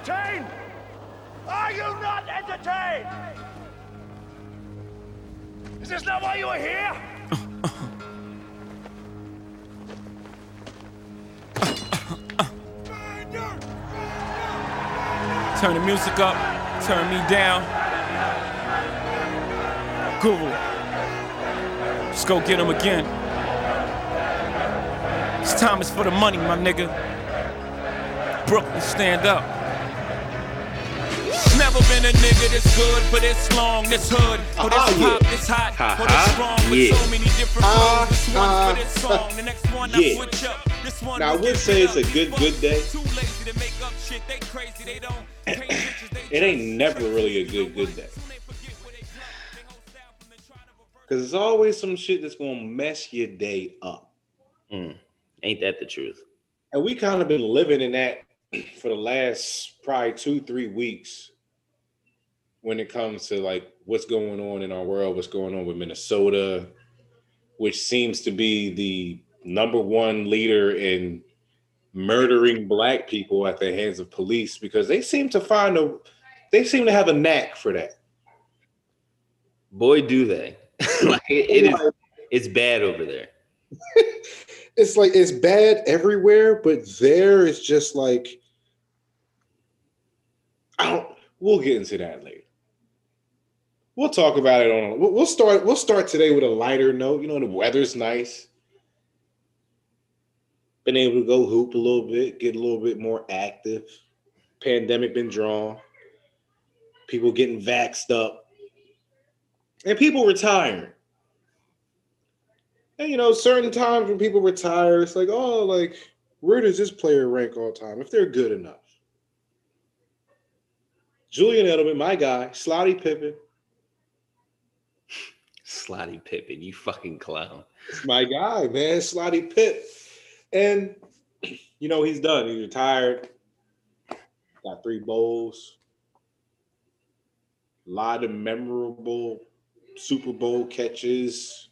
entertained? Are you not entertained? Is this not why you are here? Turn the music up, turn me down. Guru. Let's go get him again. This time is for the money, my nigga. Brooklyn, stand up. Never been a nigga this good for this long, this hood, for this Uh-huh, yeah. this hot, for this Uh-huh, strong, with yeah. so many different Uh, flows. This one uh, for this song, the next one I yeah. switch up. This one Now, I would say it it's a good, good day. Too lazy to make up shit, they crazy, they don't paint pictures, they It ain't never really a good, good day. Because there's always some shit that's going to mess your day up. Mm, ain't that the truth? And we kind of been living in that for the last probably two, three weeks when it comes to like what's going on in our world, what's going on with Minnesota, which seems to be the number one leader in murdering black people at the hands of police because they seem to find a they seem to have a knack for that. Boy, do they! like it, it is, it's bad over there. it's like it's bad everywhere, but there is just like I don't. We'll get into that later. We'll talk about it on. We'll start. We'll start today with a lighter note. You know, the weather's nice. Been able to go hoop a little bit, get a little bit more active. Pandemic been drawn. People getting vaxxed up, and people retiring. And you know, certain times when people retire, it's like, oh, like, where does this player rank all time if they're good enough? Julian Edelman, my guy, Slotty Pippen, Slotty Pippen, you fucking clown. it's my guy, man, Slotty Pip. And you know, he's done. He's retired. Got three bowls. A lot of memorable Super Bowl catches.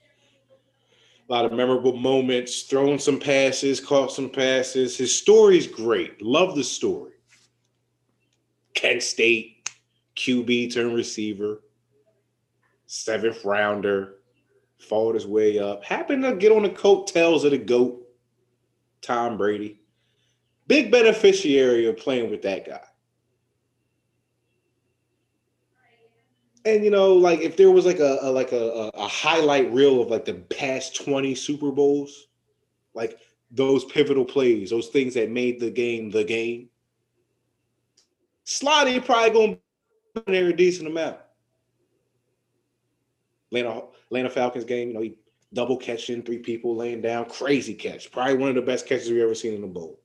A lot of memorable moments, throwing some passes, caught some passes. His story's great. Love the story. Kent State, QB turn receiver, seventh rounder, fought his way up. Happened to get on the coattails of the GOAT, Tom Brady. Big beneficiary of playing with that guy. And you know, like if there was like a, a like a, a, highlight reel of like the past 20 Super Bowls, like those pivotal plays, those things that made the game the game. Slotty probably gonna be there a decent amount. Atlanta, Atlanta Falcons game, you know, he double catching three people laying down, crazy catch. Probably one of the best catches we've ever seen in the bowl.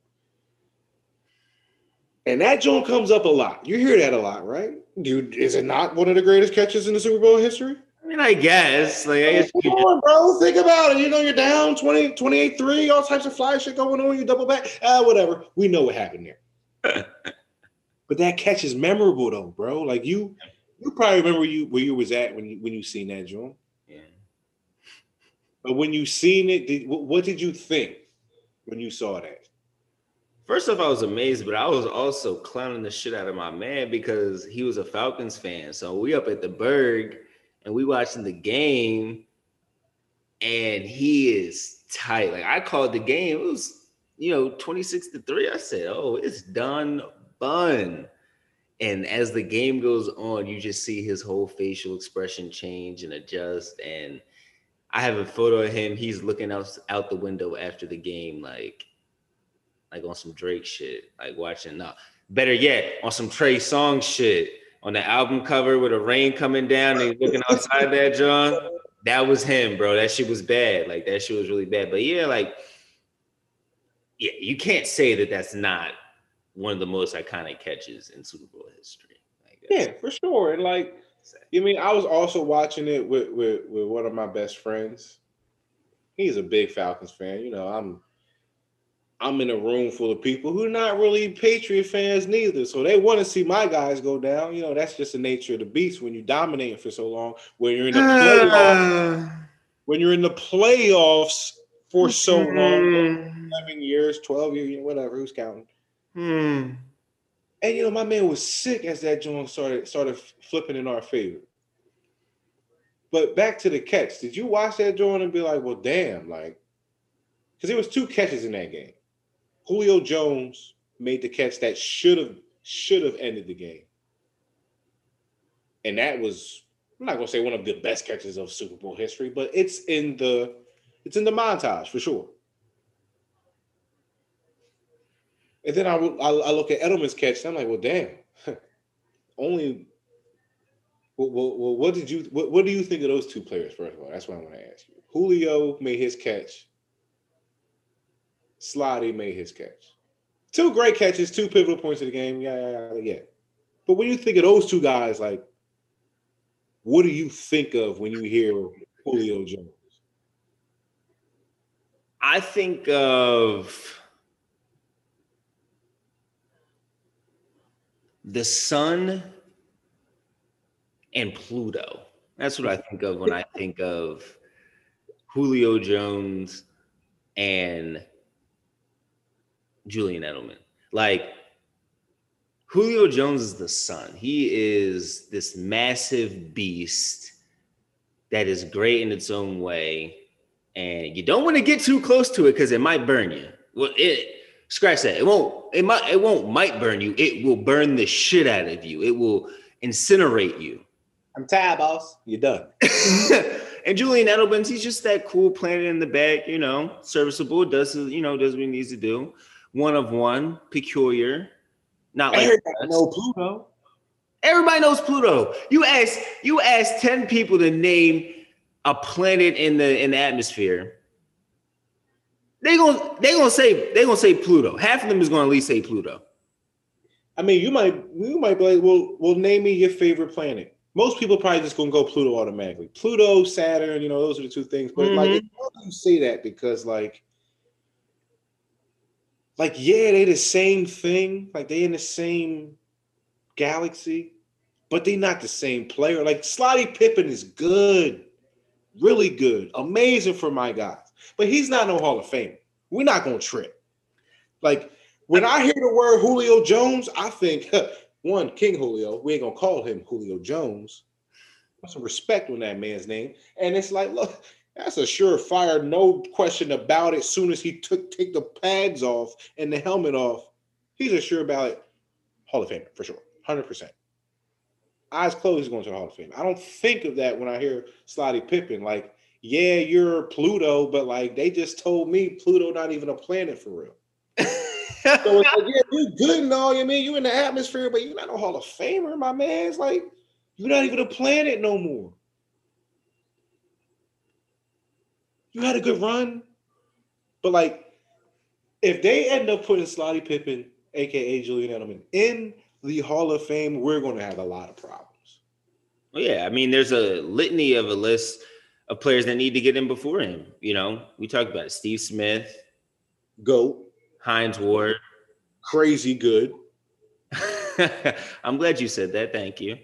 And that joint comes up a lot. You hear that a lot, right? Dude, is it not one of the greatest catches in the Super Bowl history? I mean, I guess. Like, I guess Come on, bro. Think about it. You know, you're down 20, 28 3, all types of fly shit going on. You double back. Ah, whatever. We know what happened there. but that catch is memorable, though, bro. Like, you you probably remember where you, where you was at when you, when you seen that joint. Yeah. But when you seen it, did, what, what did you think when you saw that? First off, I was amazed, but I was also clowning the shit out of my man because he was a Falcons fan. So we up at the Berg and we watching the game, and he is tight. Like I called the game, it was you know 26 to 3. I said, Oh, it's done bun. And as the game goes on, you just see his whole facial expression change and adjust. And I have a photo of him. He's looking out out the window after the game, like like on some Drake shit, like watching. No, better yet, on some Trey Songz shit on the album cover with the rain coming down. They looking outside that John. That was him, bro. That shit was bad. Like that shit was really bad. But yeah, like yeah, you can't say that that's not one of the most iconic catches in Super Bowl history. Like, that's- Yeah, for sure. And like, you mean I was also watching it with, with with one of my best friends. He's a big Falcons fan. You know, I'm I'm in a room full of people who are not really Patriot fans neither. So they want to see my guys go down. You know, that's just the nature of the beast when you dominate for so long. When you're in the playoffs, when you're in the playoffs for so long, Mm, 11 years, 12 years, whatever, who's counting? Hmm. And you know, my man was sick as that joint started started flipping in our favor. But back to the catch. Did you watch that joint and be like, well, damn, like, because there was two catches in that game. Julio Jones made the catch that should have should have ended the game. And that was, I'm not gonna say one of the best catches of Super Bowl history, but it's in the it's in the montage for sure. And then I, I, I look at Edelman's catch, and I'm like, well, damn. Only. Well, well, what did you what, what do you think of those two players? First of all, that's what I want to ask you. Julio made his catch. Slotty made his catch. Two great catches, two pivotal points of the game. Yeah, yeah, yeah. But when you think of those two guys, like, what do you think of when you hear Julio Jones? I think of the sun and Pluto. That's what I think of when I think of Julio Jones and Julian Edelman. Like Julio Jones is the sun. He is this massive beast that is great in its own way. And you don't want to get too close to it because it might burn you. Well, it scratch that. It won't, it might, it won't might burn you. It will burn the shit out of you. It will incinerate you. I'm tired, boss. You're done. and Julian Edelman, he's just that cool planet in the back, you know, serviceable, does you know, does what he needs to do. One of one, peculiar, not like Everybody know Pluto. Everybody knows Pluto. You ask you ask 10 people to name a planet in the in the atmosphere. They gonna they gonna say they gonna say Pluto. Half of them is gonna at least say Pluto. I mean, you might you might be like, well, well, name me your favorite planet. Most people probably just gonna go Pluto automatically. Pluto, Saturn, you know, those are the two things. But mm-hmm. like, you say that because like, like yeah, they the same thing. Like they in the same galaxy, but they not the same player. Like Slotty Pippen is good, really good, amazing for my guys. But he's not no Hall of Fame. We're not gonna trip. Like when I hear the word Julio Jones, I think one King Julio. We ain't gonna call him Julio Jones. Put some respect on that man's name. And it's like, look, that's a surefire, no question about it. Soon as he took take the pads off and the helmet off, he's a sure ballot Hall of Famer for sure, hundred percent. Eyes closed, he's going to the Hall of Fame. I don't think of that when I hear Slotty Pippen. Like, yeah, you're Pluto, but like they just told me Pluto not even a planet for real. so it's like, yeah, you good and all. You mean you in the atmosphere, but you're not a Hall of Famer, my man. It's like you're not even a planet no more. You had a good run, but like, if they end up putting Slotty Pippen, aka Julian Edelman, in the Hall of Fame, we're going to have a lot of problems. Well, yeah, I mean, there's a litany of a list of players that need to get in before him. You know, we talked about it. Steve Smith, Goat, Hines Ward, crazy good. I'm glad you said that. Thank you.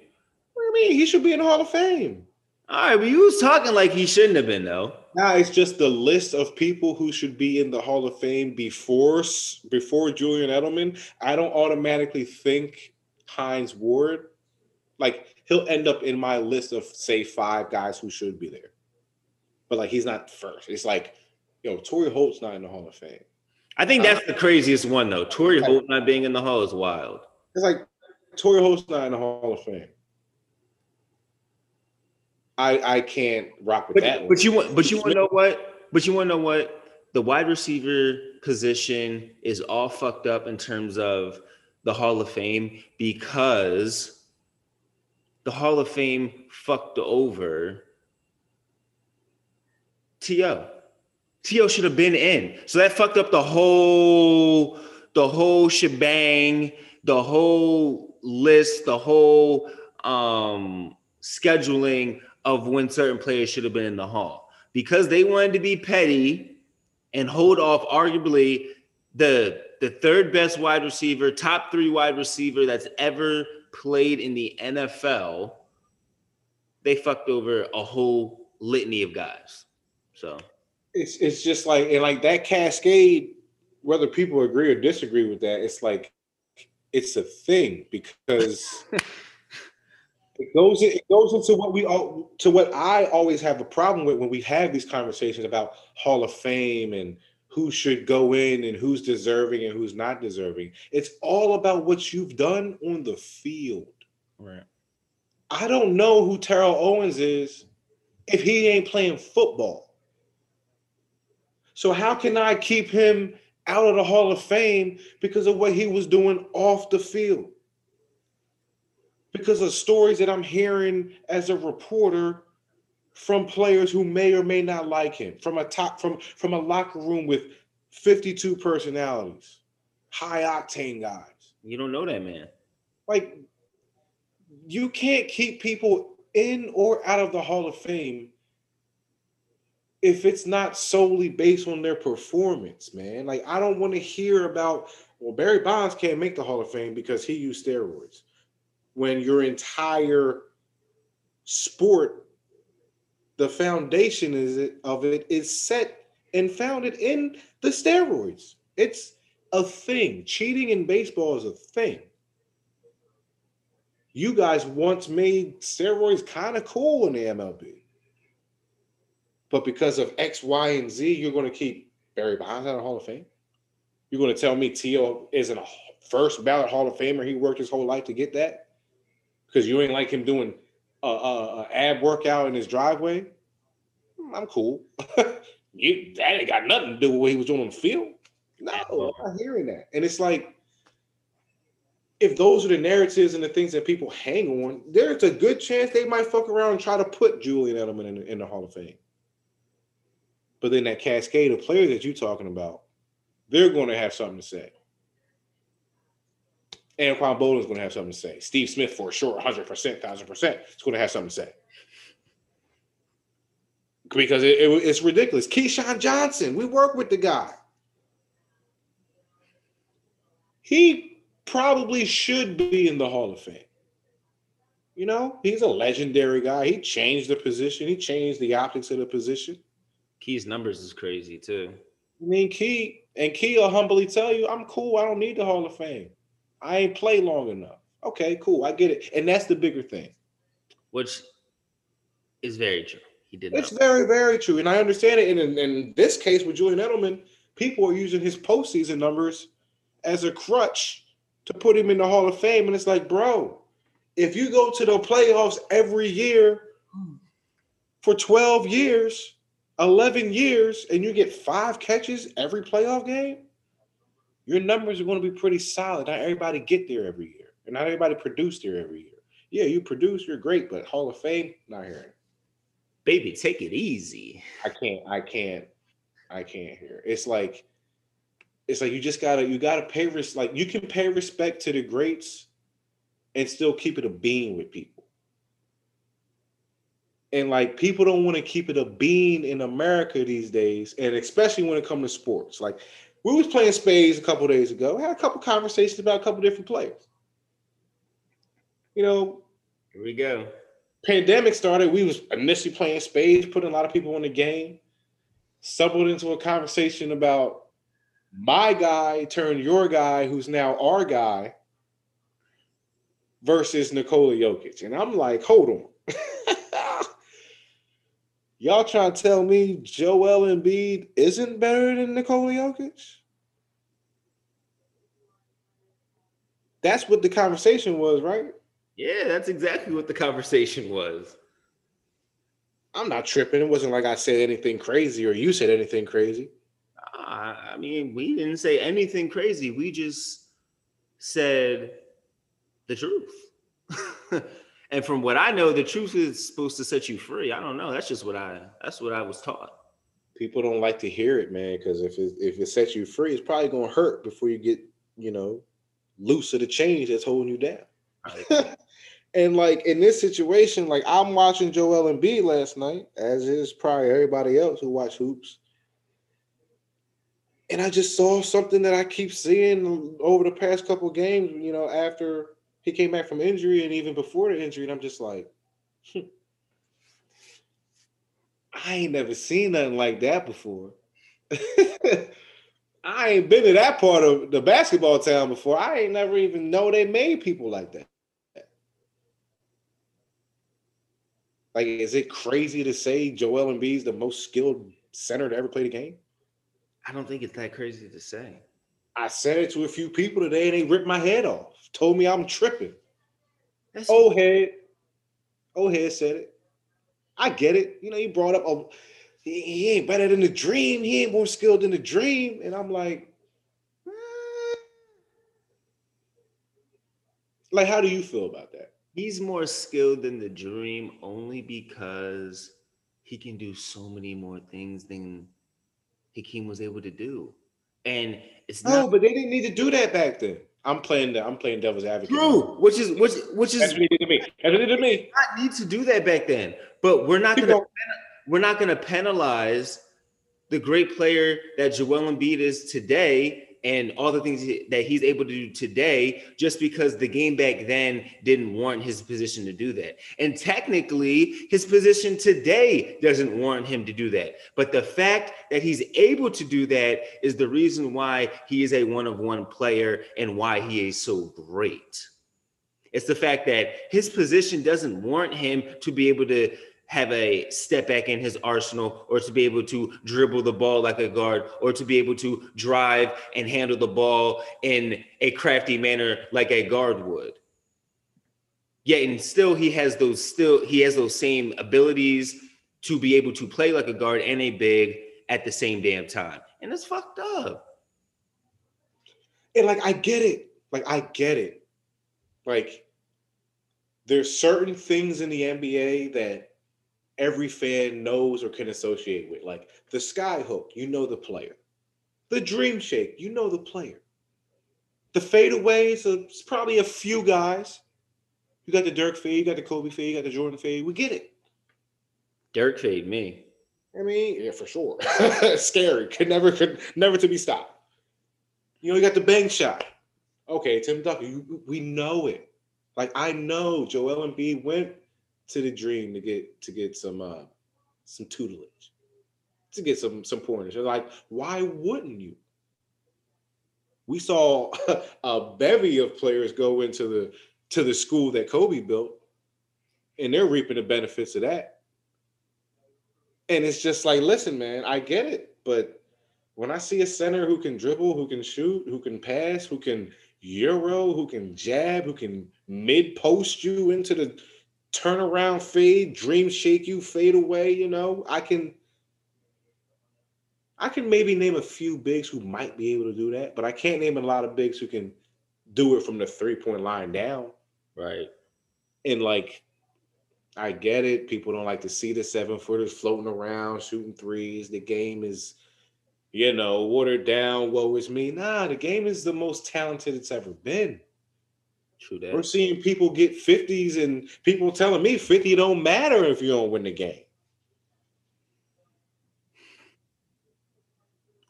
What do you mean? He should be in the Hall of Fame. All right, but you was talking like he shouldn't have been, though. Nah, it's just the list of people who should be in the Hall of Fame before before Julian Edelman. I don't automatically think Hines Ward. Like he'll end up in my list of say five guys who should be there, but like he's not first. It's like, yo, Torry Holt's not in the Hall of Fame. I think that's the craziest one though. Torry Holt not being in the Hall is wild. It's like Torry Holt's not in the Hall of Fame. I I can't rock with but, that. But you want, but you want to know what? But you want to know what? The wide receiver position is all fucked up in terms of the Hall of Fame because the Hall of Fame fucked over To. To should have been in, so that fucked up the whole the whole shebang, the whole list, the whole um scheduling of when certain players should have been in the hall because they wanted to be petty and hold off arguably the the third best wide receiver, top 3 wide receiver that's ever played in the NFL. They fucked over a whole litany of guys. So it's it's just like and like that cascade whether people agree or disagree with that, it's like it's a thing because it goes it goes into what we all to what I always have a problem with when we have these conversations about Hall of Fame and who should go in and who's deserving and who's not deserving. It's all about what you've done on the field. Right. I don't know who Terrell Owens is if he ain't playing football. So how can I keep him out of the Hall of Fame because of what he was doing off the field? Because of stories that I'm hearing as a reporter from players who may or may not like him, from a top from from a locker room with 52 personalities, high octane guys. You don't know that man. Like you can't keep people in or out of the Hall of Fame if it's not solely based on their performance, man. Like I don't want to hear about well Barry Bonds can't make the Hall of Fame because he used steroids. When your entire sport the foundation is of it is set and founded in the steroids. It's a thing. Cheating in baseball is a thing you guys once made steroids kind of cool in the MLB. But because of X, Y, and Z, you're going to keep Barry Bonds out of Hall of Fame? You're going to tell me T.O. isn't a first ballot Hall of Famer? He worked his whole life to get that? Because you ain't like him doing a, a, a ab workout in his driveway? Hmm, I'm cool. you, that ain't got nothing to do with what he was doing on the field. No, I'm not hearing that. And it's like, if those are the narratives and the things that people hang on, there's a good chance they might fuck around and try to put Julian Edelman in in the Hall of Fame. But then that cascade of players that you're talking about, they're going to have something to say. Anquan Boldin's going to have something to say. Steve Smith, for sure, 100%, 1000%, is going to have something to say. Because it, it, it's ridiculous. Keyshawn Johnson, we work with the guy. He probably should be in the Hall of Fame. You know, he's a legendary guy. He changed the position. He changed the optics of the position. Key's numbers is crazy too. I mean, Key and Key will humbly tell you, "I'm cool. I don't need the Hall of Fame. I ain't played long enough." Okay, cool. I get it, and that's the bigger thing. Which is very true. He did. It's very, very true, and I understand it. And in, in this case with Julian Edelman, people are using his postseason numbers as a crutch to put him in the Hall of Fame. And it's like, bro, if you go to the playoffs every year for 12 years, 11 years, and you get five catches every playoff game, your numbers are going to be pretty solid. Not everybody get there every year, and not everybody produce there every year. Yeah, you produce, you're great, but Hall of Fame, not hearing. Baby, take it easy. I can't, I can't, I can't hear. It's like it's like you just gotta you gotta pay res like you can pay respect to the greats and still keep it a bean with people. And like people don't want to keep it a bean in America these days, and especially when it comes to sports. Like we was playing spades a couple days ago. Had a couple conversations about a couple different players. You know, here we go. Pandemic started. We was initially playing spades, putting a lot of people in the game. Stumbled into a conversation about my guy turned your guy, who's now our guy, versus Nikola Jokic. And I'm like, hold on. Y'all trying to tell me Joel Embiid isn't better than Nikola Jokic? That's what the conversation was, right? Yeah, that's exactly what the conversation was. I'm not tripping. It wasn't like I said anything crazy or you said anything crazy. Uh, I mean, we didn't say anything crazy. We just said the truth. and from what I know, the truth is supposed to set you free. I don't know. That's just what I that's what I was taught. People don't like to hear it, man, because if it if it sets you free, it's probably gonna hurt before you get, you know, loose of the change that's holding you down. Right. and like in this situation, like I'm watching Joel Embiid last night, as is probably everybody else who watch hoops and I just saw something that I keep seeing over the past couple games. You know, after he came back from injury, and even before the injury, and I'm just like, hmm, I ain't never seen nothing like that before. I ain't been to that part of the basketball town before. I ain't never even know they made people like that. Like, is it crazy to say Joel Embiid is the most skilled center to ever play the game? I don't think it's that crazy to say. I said it to a few people today and they ripped my head off. Told me I'm tripping. That's Old head. Old head said it. I get it. You know, he brought up, oh, he, he ain't better than the dream. He ain't more skilled than the dream. And I'm like, like, how do you feel about that? he's more skilled than the dream only because he can do so many more things than Hakeem was able to do. And it's No, not but they didn't need to do that back then. I'm playing the I'm playing devil's advocate. true, which is which which is That's what to me. That's what to me. not need to do that back then. But we're not Keep gonna going. we're not gonna penalize the great player that Joel Embiid is today and all the things that he's able to do today just because the game back then didn't warrant his position to do that. And technically, his position today doesn't warrant him to do that. But the fact that he's able to do that is the reason why he is a one of one player and why he is so great. It's the fact that his position doesn't warrant him to be able to have a step back in his arsenal or to be able to dribble the ball like a guard or to be able to drive and handle the ball in a crafty manner like a guard would. Yet and still he has those still he has those same abilities to be able to play like a guard and a big at the same damn time. And it's fucked up. And like I get it. Like I get it. Like there's certain things in the NBA that every fan knows or can associate with. Like the skyhook, you know the player. The dream shake, you know the player. The fadeaways, it's probably a few guys. You got the Dirk fade, you got the Kobe fade, you got the Jordan fade. We get it. Dirk fade me. I mean, yeah, for sure. Scary. Could never, could never to be stopped. You know, you got the bang shot. Okay, Tim Duncan, you, we know it. Like I know Joel Embiid went to the dream to get to get some uh some tutelage, to get some some pointers. They're like, why wouldn't you? We saw a bevy of players go into the to the school that Kobe built, and they're reaping the benefits of that. And it's just like, listen, man, I get it, but when I see a center who can dribble, who can shoot, who can pass, who can euro, who can jab, who can mid post you into the turnaround fade, dream shake you, fade away, you know, I can I can maybe name a few bigs who might be able to do that, but I can't name a lot of bigs who can do it from the three-point line down. Right. And like I get it. People don't like to see the seven footers floating around, shooting threes. The game is, you know, watered down. Woe is me. Nah, the game is the most talented it's ever been. True We're seeing people get 50s and people telling me 50 don't matter if you don't win the game.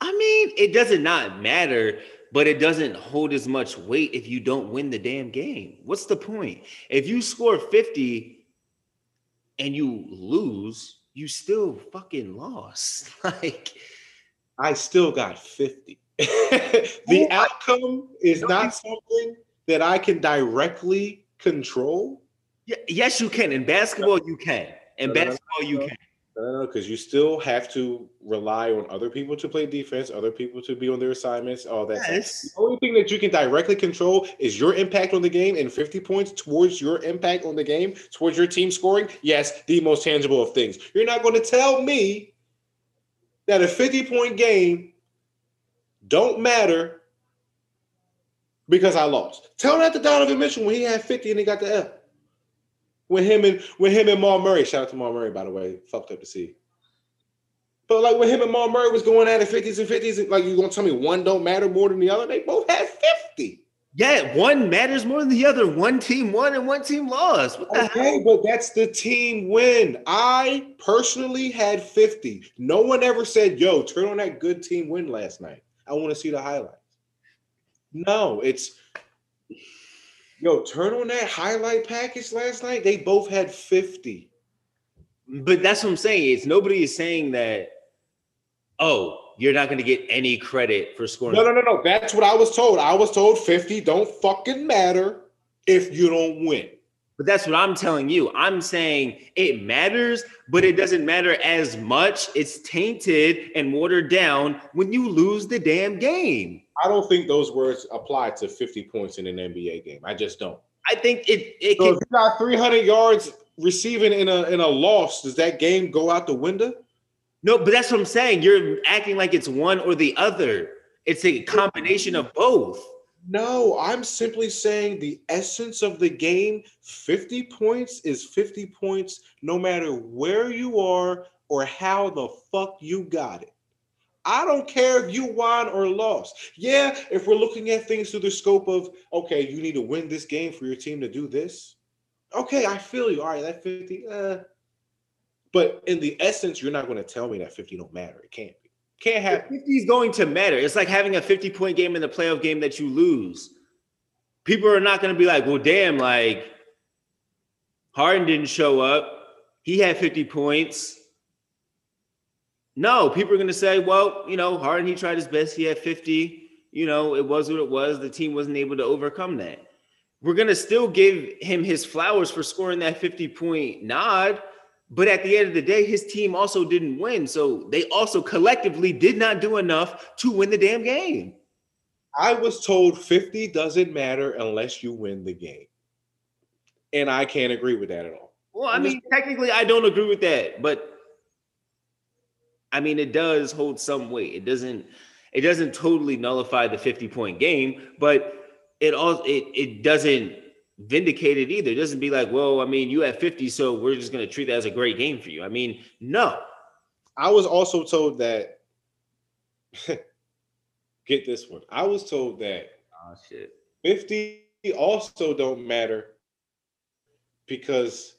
I mean, it doesn't not matter, but it doesn't hold as much weight if you don't win the damn game. What's the point? If you score 50 and you lose, you still fucking lost. Like, I still got 50. the outcome is not something that I can directly control. yes, you can. In basketball, you can. In No, no, no, basketball, you can. No, because you still have to rely on other people to play defense, other people to be on their assignments, all that. Yes. The only thing that you can directly control is your impact on the game and 50 points towards your impact on the game, towards your team scoring. Yes, the most tangible of things. You're not going to tell me that a 50 point game don't matter because I lost. Tell that to Donovan Mitchell when he had 50 and he got the L. When him and when him and Maul Murray, shout out to Maul Murray, by the way, fucked up to see. But like when him and Maul Murray was going at it 50s and 50s, and like you gonna tell me one don't matter more than the other? They both had 50. Yeah, one matters more than the other. One team won and one team lost. What the hell? Okay, but that's the team win. I personally had 50. No one ever said, yo, turn on that good team win last night. I want to see the highlights. No, it's yo, turn on that highlight package last night. They both had 50. But that's what I'm saying. It's nobody is saying that, oh, you're not going to get any credit for scoring. No, no, no, no. That's what I was told. I was told 50 don't fucking matter if you don't win. But that's what I'm telling you. I'm saying it matters, but it doesn't matter as much. It's tainted and watered down when you lose the damn game. I don't think those words apply to 50 points in an NBA game. I just don't. I think it it So can if you got 300 yards receiving in a in a loss, does that game go out the window? no, but that's what I'm saying. You're acting like it's one or the other. It's a combination of both. No, I'm simply saying the essence of the game 50 points is 50 points no matter where you are or how the fuck you got it. I don't care if you won or lost. Yeah, if we're looking at things through the scope of, okay, you need to win this game for your team to do this. Okay, I feel you. All right, that 50. Uh, but in the essence, you're not going to tell me that 50 don't matter. It can't be. Can't happen. 50 is going to matter. It's like having a 50 point game in the playoff game that you lose. People are not going to be like, well, damn, like Harden didn't show up. He had 50 points. No, people are going to say, well, you know, Harden, he tried his best. He had 50. You know, it was what it was. The team wasn't able to overcome that. We're going to still give him his flowers for scoring that 50 point nod. But at the end of the day, his team also didn't win. So they also collectively did not do enough to win the damn game. I was told 50 doesn't matter unless you win the game. And I can't agree with that at all. Well, I mean, technically, I don't agree with that, but I mean, it does hold some weight. It doesn't. It doesn't totally nullify the fifty-point game, but it all it it doesn't vindicate it either. It doesn't be like, well, I mean, you had fifty, so we're just going to treat that as a great game for you. I mean, no. I was also told that get this one. I was told that Oh shit. 50 also don't matter because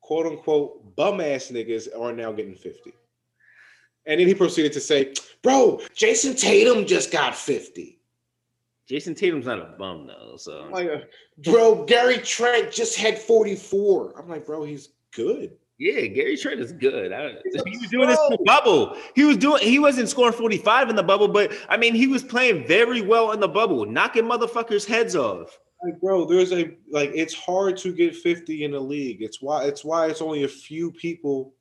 quote unquote bum ass niggas are now getting 50. And then he proceeded to say, Bro, Jayson Tatum just got 50. Jayson Tatum's not a bum though, so I'm like, uh, bro, Gary Trent just had 44. I'm like, bro, he's good. yeah, Gary Trent is good. I, he was doing this in the bubble. He was doing. He wasn't scoring forty-five in the bubble, but I mean, he was playing very well in the bubble, knocking motherfuckers' heads off. Like, bro, there's a like it's hard to get 50 in the league. It's why it's why it's only a few people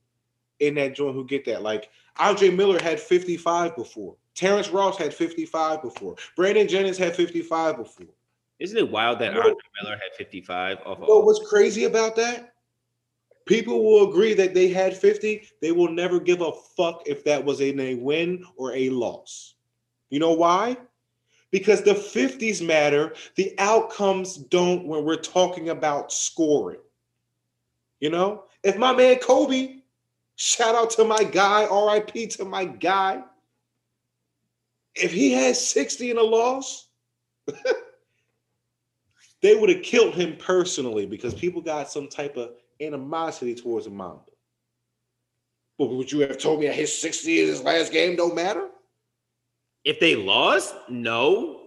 in that joint who get that. Like Andre Miller had 55 before. Terrence Ross had 55 before. Brandon Jennings had 55 before. Isn't it wild that No. Andre Miller had 55 off You know what's crazy about that? People will agree that they had 50. They will never give a fuck if that was in a win or a loss. You know why? Because the 50s matter, the outcomes don't when we're talking about scoring. You know, if my man Kobe, shout out to my guy, RIP to my guy, if he had 60 in a loss, they would have killed him personally because people got some type of animosity towards Mamba. But would you have told me that his 60 in his last game don't matter? If they lost, no.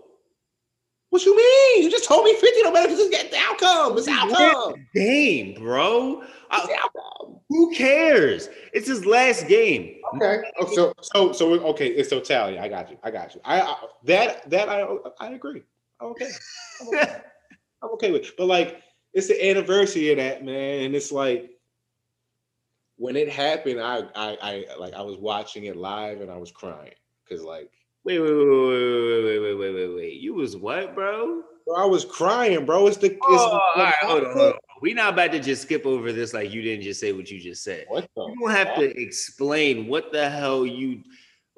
What you mean? You just told me 50 don't matter because it's the outcome. It's the outcome. Game, bro. It's the outcome. who cares? It's his last game. Okay. Oh, so so so okay. It's so tally. I got you. I got you. I, I that that I I agree. Okay. I'm okay. I'm okay with. It. But like, it's the anniversary of that man, and it's like when it happened. I I I like I was watching it live and I was crying because like Wait, wait, wait, wait, wait, wait, wait, wait, wait, wait. You was what, bro? bro, I was crying, bro. It's the it's, Oh, all right, hold on, hold on. We not about to just skip over this like you didn't just say what you just said. What the? You don't have to explain what the hell you.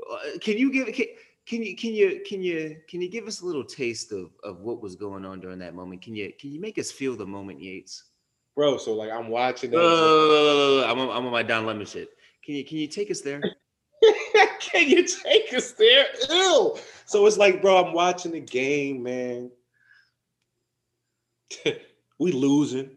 Uh, can you give? Can, can you can you can you can you give us a little taste of of what was going on during that moment? Can you can you make us feel the moment, Yates? bro? So like I'm watching. Uh, I'm on, I'm on my Don Lemon shit. Can you can you take us there? Can you take us there? Ew. So it's like, bro, I'm watching the game, man. we losing.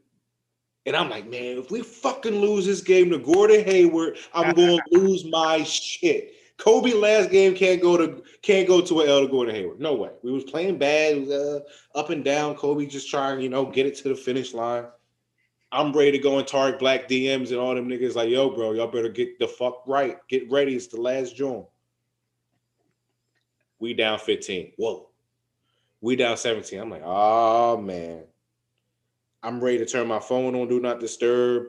And I'm like, man, if we fucking lose this game to Gordon Hayward, I'm gonna lose my shit. Kobe last game can't go to can't go to an L to Gordon Hayward. No way. We was playing bad, was, uh, up and down. Kobe just trying, you know, get it to the finish line. I'm ready to go and target black DMs and all them niggas like, yo, bro, y'all better get the fuck right. Get ready. It's the last joint. We down 15. Whoa. We down 17. I'm like, oh man. I'm ready to turn my phone on, do not disturb.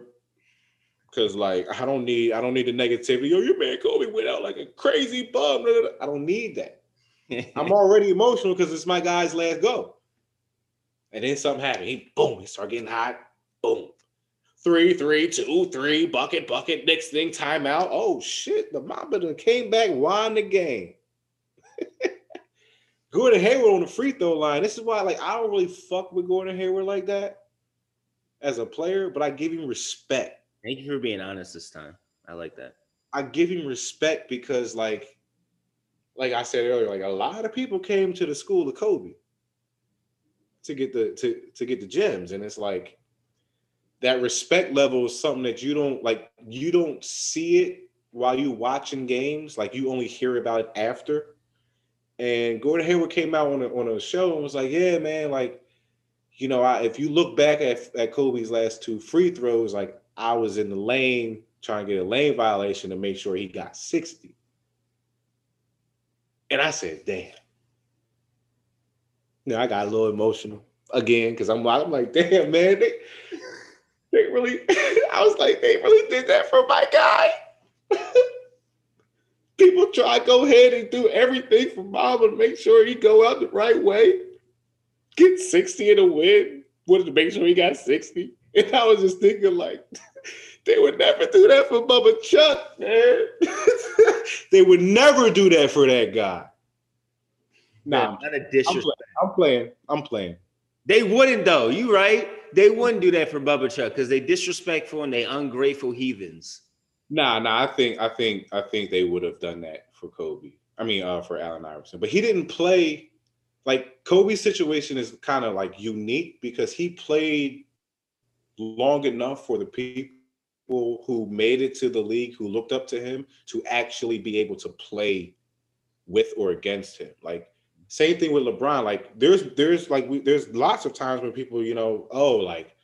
Cause like I don't need I don't need the negativity. Yo, your man Kobe went out like a crazy bum. I don't need that. I'm already emotional because it's my guy's last go. And then something happened. He boom, he started getting hot. Boom. Three, three, two, three, bucket, bucket. Next thing, timeout. Oh shit, the Mamba came back, won the game. Gordon Hayward on the free throw line. This is why, like, I don't really fuck with Gordon Hayward like that as a player, but I give him respect Thank you for being honest this time. I like that. I give him respect because, like, like I said earlier, like a lot of people came to the school of Kobe to get the to to get the gems, and it's like that respect level is something that you don't like. You don't see it while you're watching games. Like you only hear about it after. And Gordon Hayward came out on a, on a show and was like, "Yeah, man, like." You know, I, if you look back at, at Kobe's last two free throws, like I was in the lane trying to get a lane violation to make sure he got 60. And I said, damn. You know, I got a little emotional again because I'm, I'm like, damn, man, they, they really, I was like, they really did that for my guy. People try to go ahead and do everything for Mamba to make sure he go out the right way. Get 60 in a win. Wanted to make sure he got 60. And I was just thinking, like, they would never do that for Bubba Chuck, man. they would never do that for that guy. Nah, not a disrespect. I'm playing. I'm playing. They wouldn't though. You right? They wouldn't do that for Bubba Chuck because they disrespectful and they ungrateful heathens. Nah, nah. I think I think I think they would have done that for Kobe. I mean, uh, for Allen Iverson, but he didn't play. Like Kobe's situation is kind of like unique because he played long enough for the people who made it to the league who looked up to him to actually be able to play with or against him. Like same thing with LeBron. Like there's there's like we, there's lots of times when people you know oh like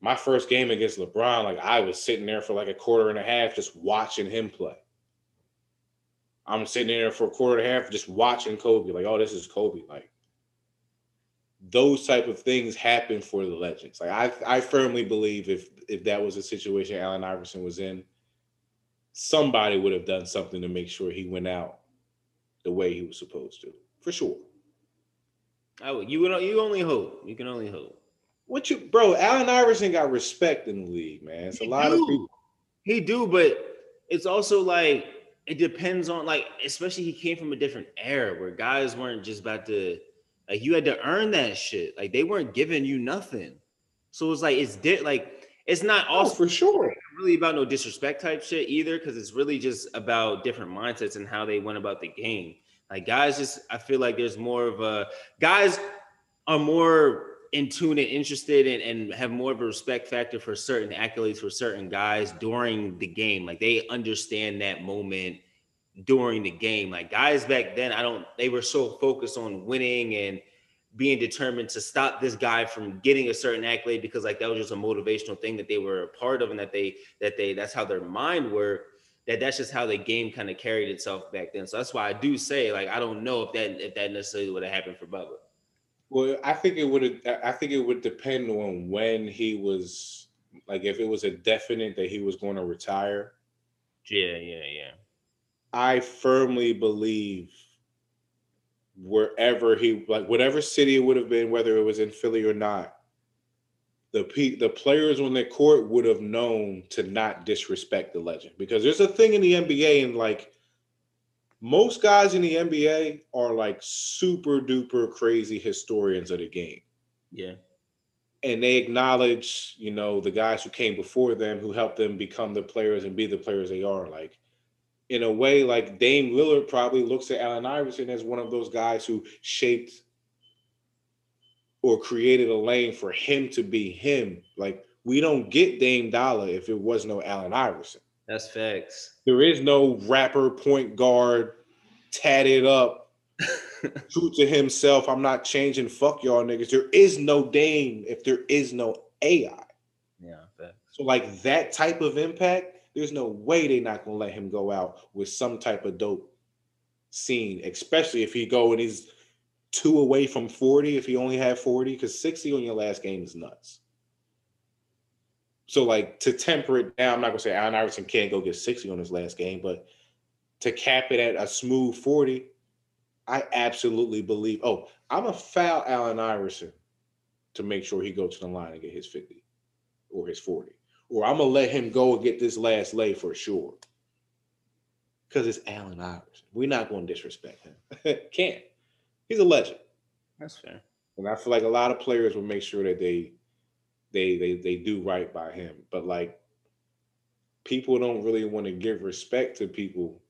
my first game against LeBron like I was sitting there for like a quarter and a half just watching him play. I'm sitting there for a quarter and a half just watching Kobe like oh this is Kobe like those type of things happen for the legends. Like I, I firmly believe if if that was a situation Allen Iverson was in, somebody would have done something to make sure he went out the way he was supposed to, for sure. Oh, you would you only hope. You can only hope. What you, bro? Allen Iverson got respect in the league, man. It's a he lot do. of people. He do, but it's also like it depends on like, especially he came from a different era where guys weren't just about to like you had to earn that shit. Like they weren't giving you nothing. So it's like it's di- like it's not oh, also for sure really about no disrespect type shit either, because it's really just about different mindsets and how they went about the game. Like guys, just I feel like there's more of a guys are more in tune and interested in, and have more of a respect factor for certain accolades for certain guys during the game. Like they understand that moment during the game. Like guys back then, I don't they were so focused on winning and being determined to stop this guy from getting a certain accolade because like that was just a motivational thing that they were a part of and that they that they that's how their mind worked that that's just how the game kind of carried itself back then. So that's why i do say like i don't know if that if that necessarily would have happened for bubba. Well i think it would have i think it would depend on when he was like if it was a definite that he was going to retire. Yeah yeah yeah. I firmly believe wherever he like whatever city it would have been, whether it was in Philly or not, the the players on the court would have known to not disrespect the legend because there's a thing in the NBA and like most guys in the NBA are like super duper crazy historians of the game. Yeah. And they acknowledge, you know, the guys who came before them who helped them become the players and be the players they are. Like in a way, like Dame Lillard probably looks at Allen Iverson as one of those guys who shaped or created a lane for him to be him. Like we don't get Dame Dollar if it was no Allen Iverson. That's facts. There is no rapper point guard tatted up, true to himself. I'm not changing. Fuck y'all niggas. There is no Dame if there is no AI. Yeah. Facts. So like that type of impact there's no way they're not gonna let him go out with some type of dope scene, especially if he go and he's two away from 40, if he only had 40, because 60 on your last game is nuts. So, like to temper it down, I'm not gonna say Allen Iverson can't go get 60 on his last game, but to cap it at a smooth 40, I absolutely believe. Oh, I'm a foul Allen Iverson to make sure he goes to the line and get his 50 or his 40. Or I'm gonna let him go and get this last lay for sure. Because it's Allen Iverson. We're not gonna disrespect him. Can't. He's a legend. That's fair. And I feel like a lot of players will make sure that they they they they do right by him. But like people don't really want to give respect to people,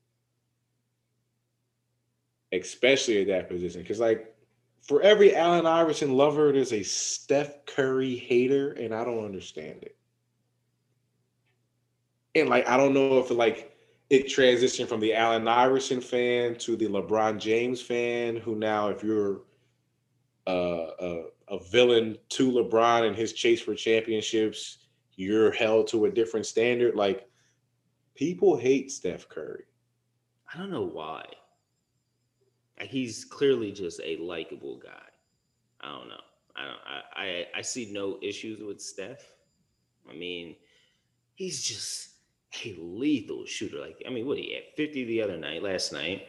especially at that position. Because like for every Allen Iverson lover, there's a Steph Curry hater, and I don't understand it. And like I don't know if like it transitioned from the Allen Iverson fan to the LeBron James fan, who now, if you're uh, a, a villain to LeBron and his chase for championships, you're held to a different standard. Like people hate Steph Curry. I don't know why. He's clearly just a likable guy. I don't know. I don't. I, I I see no issues with Steph. I mean, he's just a lethal shooter. Like I mean, what he had fifty the other night, last night,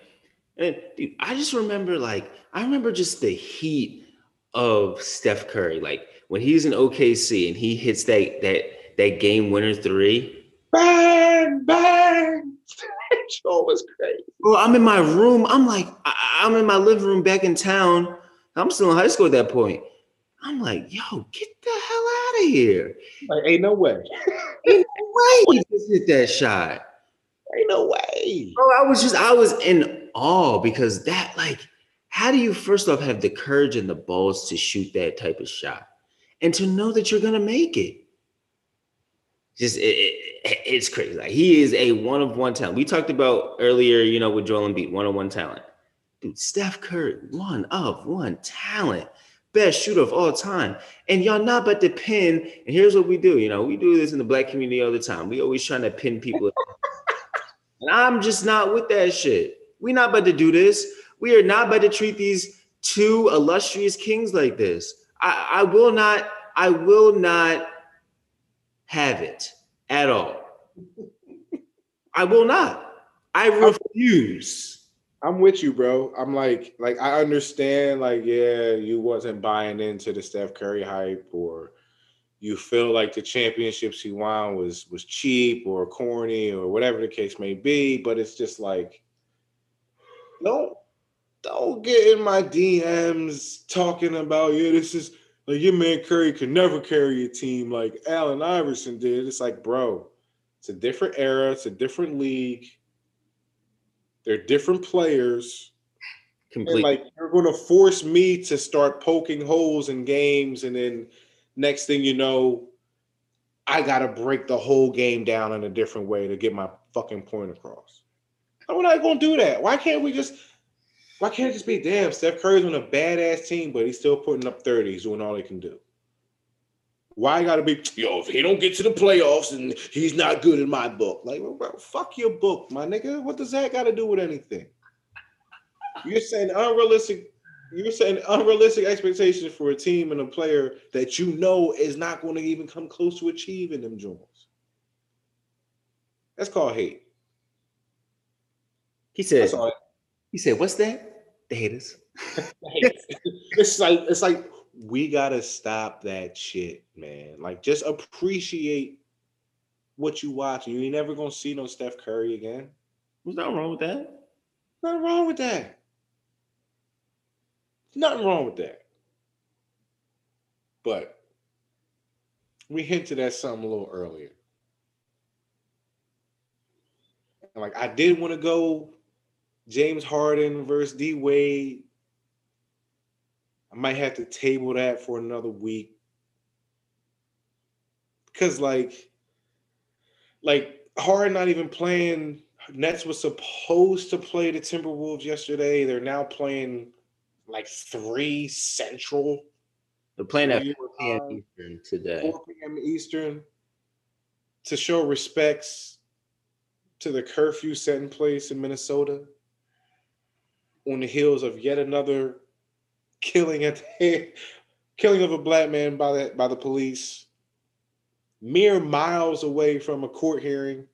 and dude, I just remember like I remember just the heat of Steph Curry. Like when he's in OKC and he hits that that that game winner three. Bang, bang. Joe was crazy. Bro, I'm in my room. I'm like, I, I'm in my living room back in town. I'm still in high school at that point. I'm like, yo, get the hell out of here. Like, ain't no way. Ain't no way he just hit that shot. Ain't no way. Bro, I was just, I was in awe because that, like, how do you first off have the courage and the balls to shoot that type of shot and to know that you're gonna make it? Just it, it, it's crazy. Like he is a one of one talent. We talked about earlier, you know, with Joel Embiid, one of one talent. Dude, Steph Curry, one of one talent, best shooter of all time. And y'all not but to pin. And here's what we do. You know, we do this in the black community all the time. We always trying to pin people. and I'm just not with that shit. We not about to do this. We are not about to treat these two illustrious kings like this. I, I will not. I will not have it at all. I will not. I refuse. I'm with you, bro. I'm like, like I understand, like, yeah, you wasn't buying into the Steph Curry hype, or you feel like the championships he won was was cheap or corny or whatever the case may be. But it's just like, don't don't get in my DMs talking about yeah, this is like your man Curry could never carry a team like Allen Iverson did. It's like, bro, it's a different era, it's a different league. They're different players. Completely. like you're gonna force me to start poking holes in games, and then next thing you know, I gotta break the whole game down in a different way to get my fucking point across. How am I gonna do that? Why can't we just why can't it just be damn Steph Curry's on a badass team, but he's still putting up thirties, doing all he can do. Why gotta be yo, if he don't get to the playoffs and he's not good in my book? Like, bro, fuck your book, my nigga. What does that gotta do with anything? You're saying unrealistic. You're saying unrealistic expectations for a team and a player that you know is not going to even come close to achieving them joints. That's called hate. He said, he said, what's that? The haters. it's like it's like we gotta stop that shit, man. Like just appreciate what you watching. You ain't never gonna see no Steph Curry again. There's nothing wrong with that. Nothing wrong with that. Nothing wrong with that. But we hinted at something a little earlier. And like I did want to go James Harden versus D Wade. I might have to table that for another week. Cause like, like Harden not even playing. Nets was supposed to play the Timberwolves yesterday. They're now playing like three Central, They're playing at 4 p.m. Eastern today. 4 p.m. Eastern, to show respects to the curfew set in place in Minnesota. on the heels of yet another killing at the killing of a black man by the by the police, mere miles away from a court hearing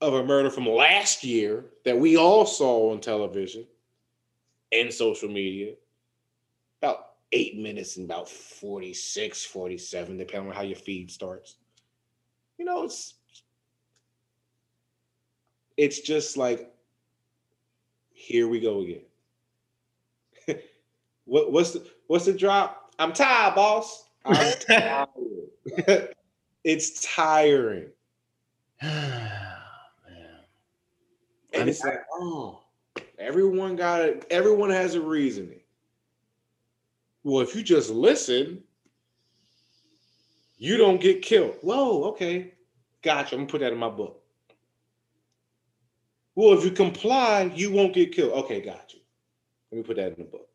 of a murder from last year that we all saw on television and social media. About eight minutes and about 46, 47, depending on how your feed starts. You know, it's it's just like here we go again. What what's the what's the drop? I'm tired, boss. I'm tired. it's tiring. Man. And it's like, oh, everyone got it. Everyone has a reasoning. Well, if you just listen, you don't get killed. Whoa, okay. Gotcha. I'm gonna put that in my book. Well, if you comply, you won't get killed. Okay, got you. Let me put that in the book.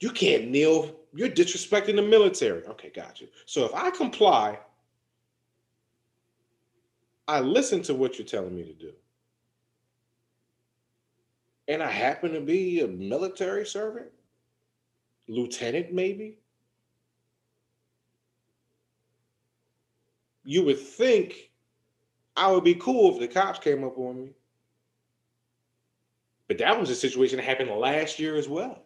You can't kneel. You're disrespecting the military. Okay, got you. So if I comply, I listen to what you're telling me to do. And I happen to be a military servant, lieutenant, maybe. You would think I would be cool if the cops came up on me. But that was a situation that happened last year as well.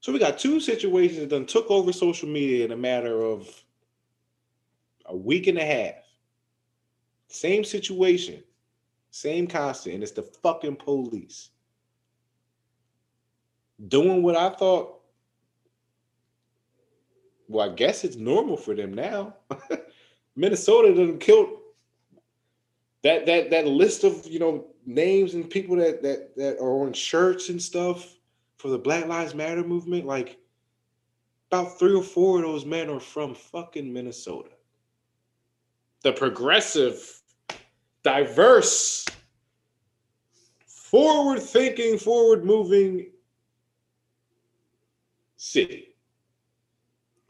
So we got two situations that took over social media in a matter of a week and a half. Same situation, same constant, and it's the fucking police doing what I thought. Well, I guess it's normal for them now. Minnesota done killed that that that list of you know names and people that that that are on shirts and stuff for the Black Lives Matter movement. Like about three or four of those men are from fucking Minnesota. The progressive, diverse, forward thinking, forward moving city.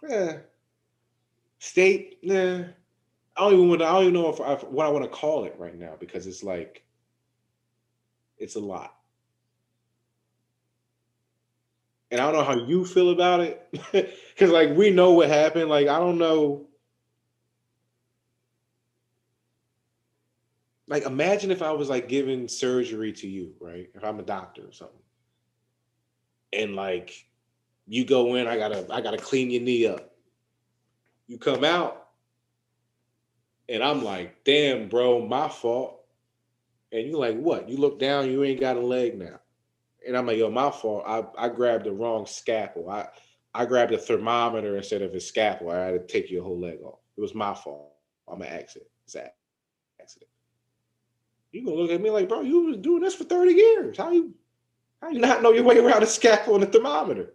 Yeah. State, nah. I don't even want to, I don't even know if I, what I want to call it right now because it's like it's a lot. And I don't know how you feel about it. Cause like we know what happened. Like I don't know. Like imagine if I was like giving surgery to you, right? If I'm a doctor or something. And like you go in, I gotta, I gotta clean your knee up. You come out, and I'm like, damn, bro, my fault. And you're like, what? You look down, you ain't got a leg now. And I'm like, yo, my fault. I, I grabbed the wrong scalpel. I I grabbed a thermometer instead of a scalpel. I had to take your whole leg off. It was my fault. I'm an accident. It's accident. You gonna look at me like, bro, you was doing this for 30 years. How you how you not know your way around a scalpel and a thermometer?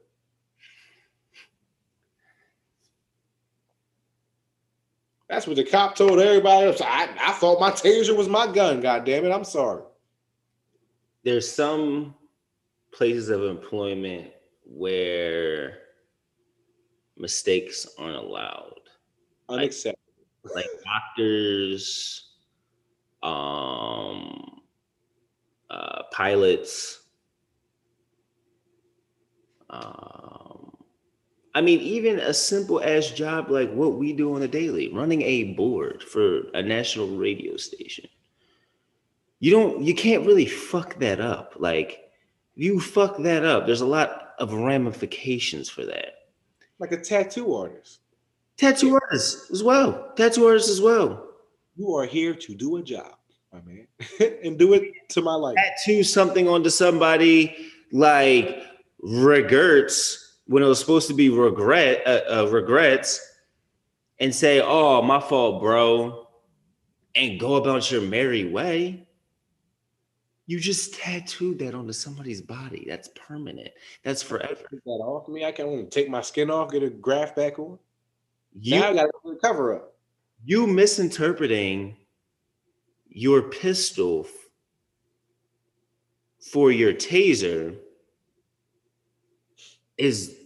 That's what the cop told everybody else. I, I thought my taser was my gun. God damn it. I'm sorry. There's some places of employment where mistakes aren't allowed. Unacceptable. Like doctors, um, uh, pilots. Um, I mean, even a simple ass job like what we do on a daily, running a board for a national radio station. You don't, you can't really fuck that up. Like, you fuck that up, there's a lot of ramifications for that. like a tattoo artist. Tattoo artists as well. Tattoo artists as well. You are here to do a job, my man, and do it to my life. Tattoo something onto somebody like regrets when it was supposed to be regret uh, uh, regrets and say, "Oh, my fault, bro," and go about your merry way. You just tattooed that onto somebody's body. That's permanent. That's forever. Take that off me. I can't want take my skin off, get a graft back on. You now I got to cover up. you misinterpreting your pistol for your taser is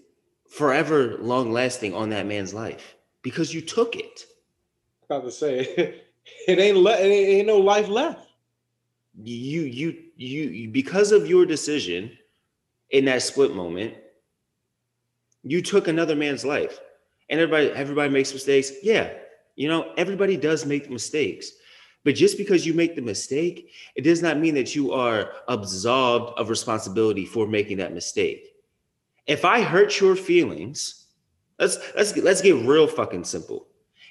forever long lasting on that man's life because you took it. About to say it ain't le- it ain't, ain't no life left. You you you because of your decision in that split moment, you took another man's life. And everybody everybody makes mistakes. Yeah, you know, everybody does make mistakes. But just because you make the mistake, it does not mean that you are absolved of responsibility for making that mistake. If I hurt your feelings, let's let's let's get real fucking simple.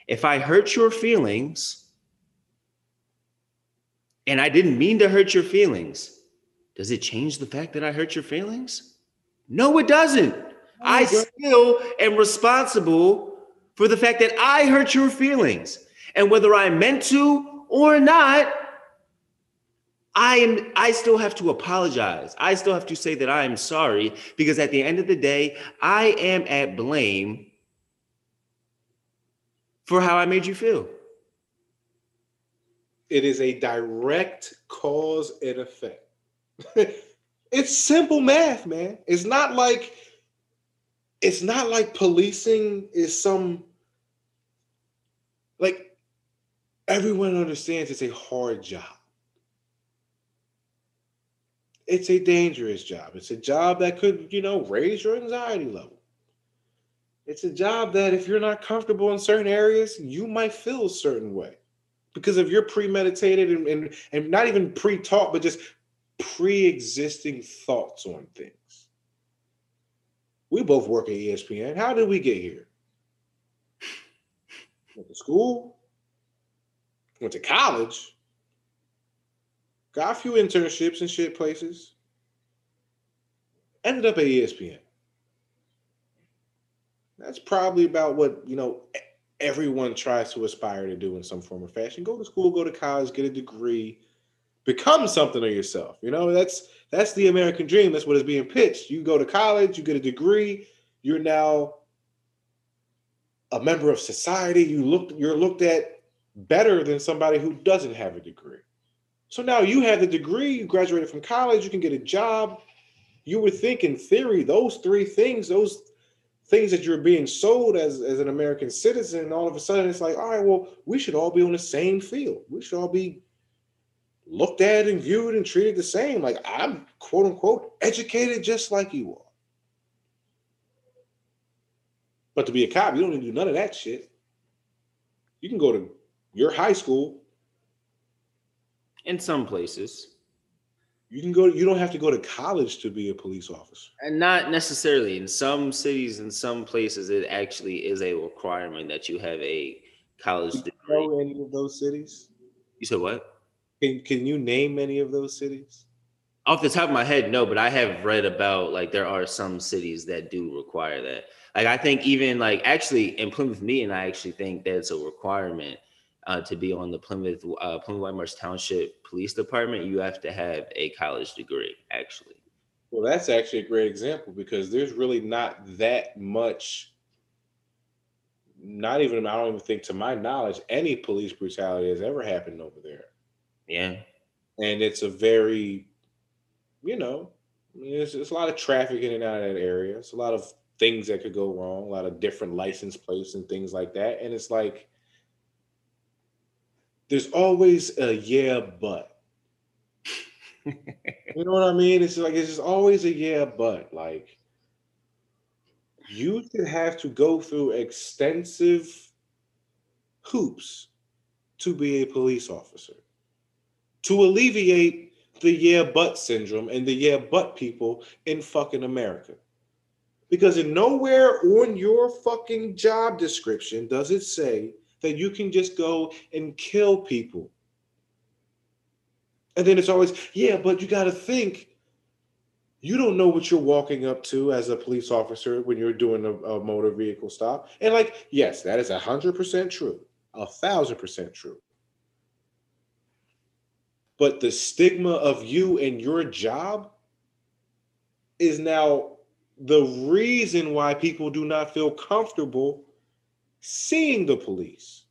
If I hurt your feelings and I didn't mean to hurt your feelings, does it change the fact that I hurt your feelings? No, it doesn't. Oh I still am responsible for the fact that I hurt your feelings. And whether I meant to or not, I am I still have to apologize. I still have to say that I am sorry because at the end of the day, I am at blame for how I made you feel. It is a direct cause and effect. it's simple math, man. It's not like it's not like policing is some like everyone understands it's a hard job. It's a dangerous job. It's a job that could, you know, raise your anxiety level. It's a job that if you're not comfortable in certain areas, you might feel a certain way because of your premeditated and, and, and not even pre-taught, but just pre-existing thoughts on things. We both work at ESPN. How did we get here? Went to school, went to college, got a few internships and shit places, ended up at ESPN. That's probably about what, you know, everyone tries to aspire to do in some form or fashion. Go to school, go to college, get a degree, become something of yourself. You know, that's that's the American dream. That's what is being pitched. You go to college, you get a degree, you're now a member of society. You look you're looked at better than somebody who doesn't have a degree. So now you have the degree, you graduated from college, you can get a job. You would think in theory those three things, those things that you're being sold as, as an American citizen, all of a sudden it's like, all right, well, we should all be on the same field. We should all be looked at and viewed and treated the same. Like I'm quote unquote educated just like you are. But to be a cop, you don't need to do none of that shit. You can go to your high school. In some places. You can go, you don't have to go to college to be a police officer. And not necessarily. In some cities, in some places, it actually is a requirement that you have a college degree. Know any of those cities? You said what? Can Can you name any of those cities? Off the top of my head, no, but I have read about like there are some cities that do require that. Like I think even like actually in Plymouth Meeting, I actually think that's a requirement uh, to be on the Plymouth uh, Plymouth Whitemarsh Township Police Department. You have to have a college degree, actually. Well, that's actually a great example because there's really not that much. Not even I don't even think, to my knowledge, any police brutality has ever happened over there. Yeah. And it's a very, you know, it's, it's a lot of traffic in and out of that area. It's a lot of things that could go wrong, a lot of different license plates and things like that. And it's like, there's always a yeah, but. you know what I mean? It's like, it's just always a yeah, but. Like, you should have to go through extensive hoops to be a police officer to alleviate the yeah but syndrome and the yeah but people in fucking America. Because in nowhere on your fucking job description does it say that you can just go and kill people. And then it's always, yeah, but you got to think you don't know what you're walking up to as a police officer when you're doing a, a motor vehicle stop. And like, yes, that is a hundred percent true, a thousand percent true but the stigma of you and your job is now the reason why people do not feel comfortable seeing the police.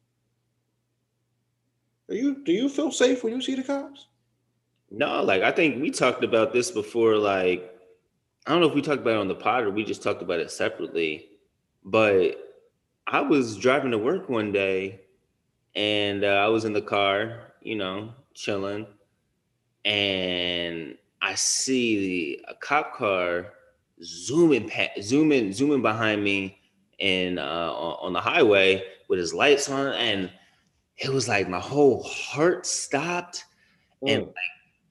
Are you do you feel safe when you see the cops? No, like I think we talked about this before. Like, I don't know if we talked about it on the pod or we just talked about it separately. But I was driving to work one day and uh, I was in the car, you know, chilling and I see a cop car zooming, zooming, zooming behind me, and uh, on, the highway with his lights on, and it was like my whole heart stopped, and Mm. like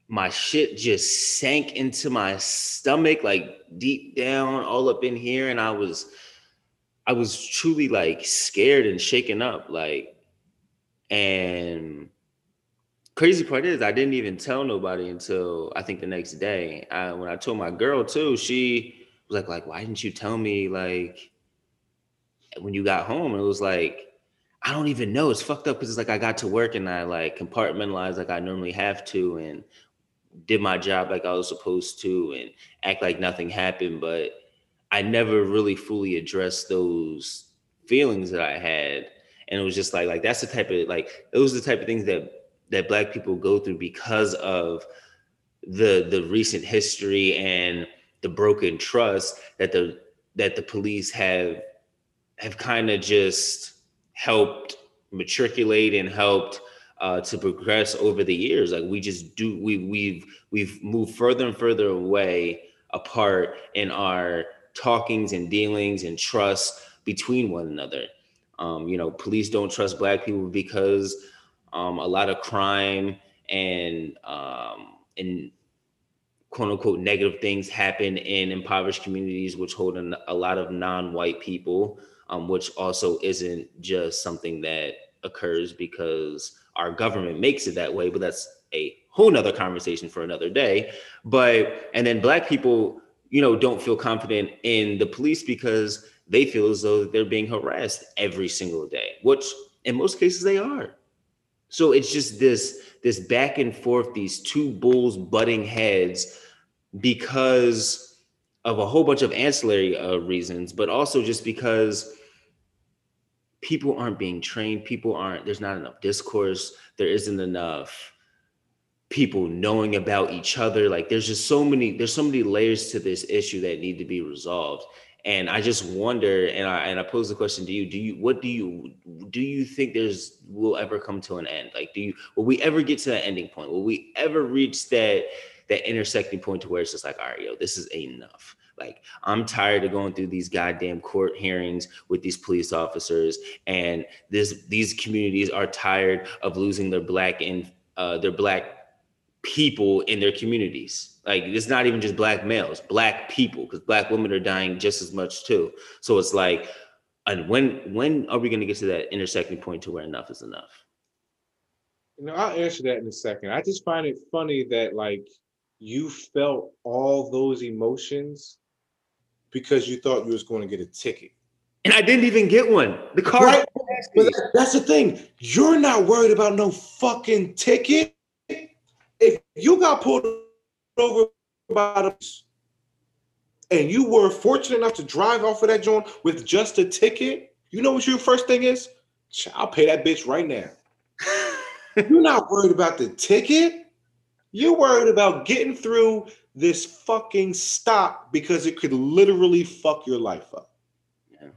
my shit just sank into my stomach, like deep down, all up in here, and I was, I was truly like scared and shaken up, like, and crazy part is I didn't even tell nobody until I think the next day. I, when I told my girl too, she was like, like, why didn't you tell me like when you got home? It was like, I don't even know. It's fucked up because it's like I got to work and I like compartmentalized like I normally have to and did my job like I was supposed to and act like nothing happened. But I never really fully addressed those feelings that I had. And it was just like, like that's the type of like those are the type of things that that black people go through because of the the recent history and the broken trust that the that the police have have kind of just helped matriculate and helped uh, to progress over the years. Like we just do, we we've we've moved further and further away apart in our talkings and dealings and trust between one another. Um, you know, police don't trust black people because um, a lot of crime and um, and quote unquote negative things happen in impoverished communities, which hold a lot of non-white people, um, which also isn't just something that occurs because our government makes it that way, but that's a whole nother conversation for another day. But and then black people, you know, don't feel confident in the police because they feel as though they're being harassed every single day, which in most cases they are. So it's just this this back and forth, these two bulls butting heads because of a whole bunch of ancillary uh, reasons, but also just because people aren't being trained, people aren't. There's not enough discourse. There isn't enough people knowing about each other. Like there's just so many. There's so many layers to this issue that need to be resolved. And I just wonder, and I and I pose the question to you: Do you what do you do you think there's will ever come to an end? Like, do you will we ever get to that ending point? Will we ever reach that that intersecting point to where it's just like, all right, yo, this is enough. Like, I'm tired of going through these goddamn court hearings with these police officers, and this these communities are tired of losing their black and uh, their black people in their communities. Like it's not even just black males, black people, because black women are dying just as much too. So it's like, and when when are we going to get to that intersecting point to where enough is enough? You know, I'll answer that in a second. I just find it funny that like you felt all those emotions because you thought you was going to get a ticket. And I didn't even get one. The car. Right. But that- that's the thing. You're not worried about no fucking ticket. If you got pulled over by the and you were fortunate enough to drive off of that joint with just a ticket, you know what your first thing is? I'll pay that bitch right now. You're not worried about the ticket. You're worried about getting through this fucking stop because it could literally fuck your life up. Yeah.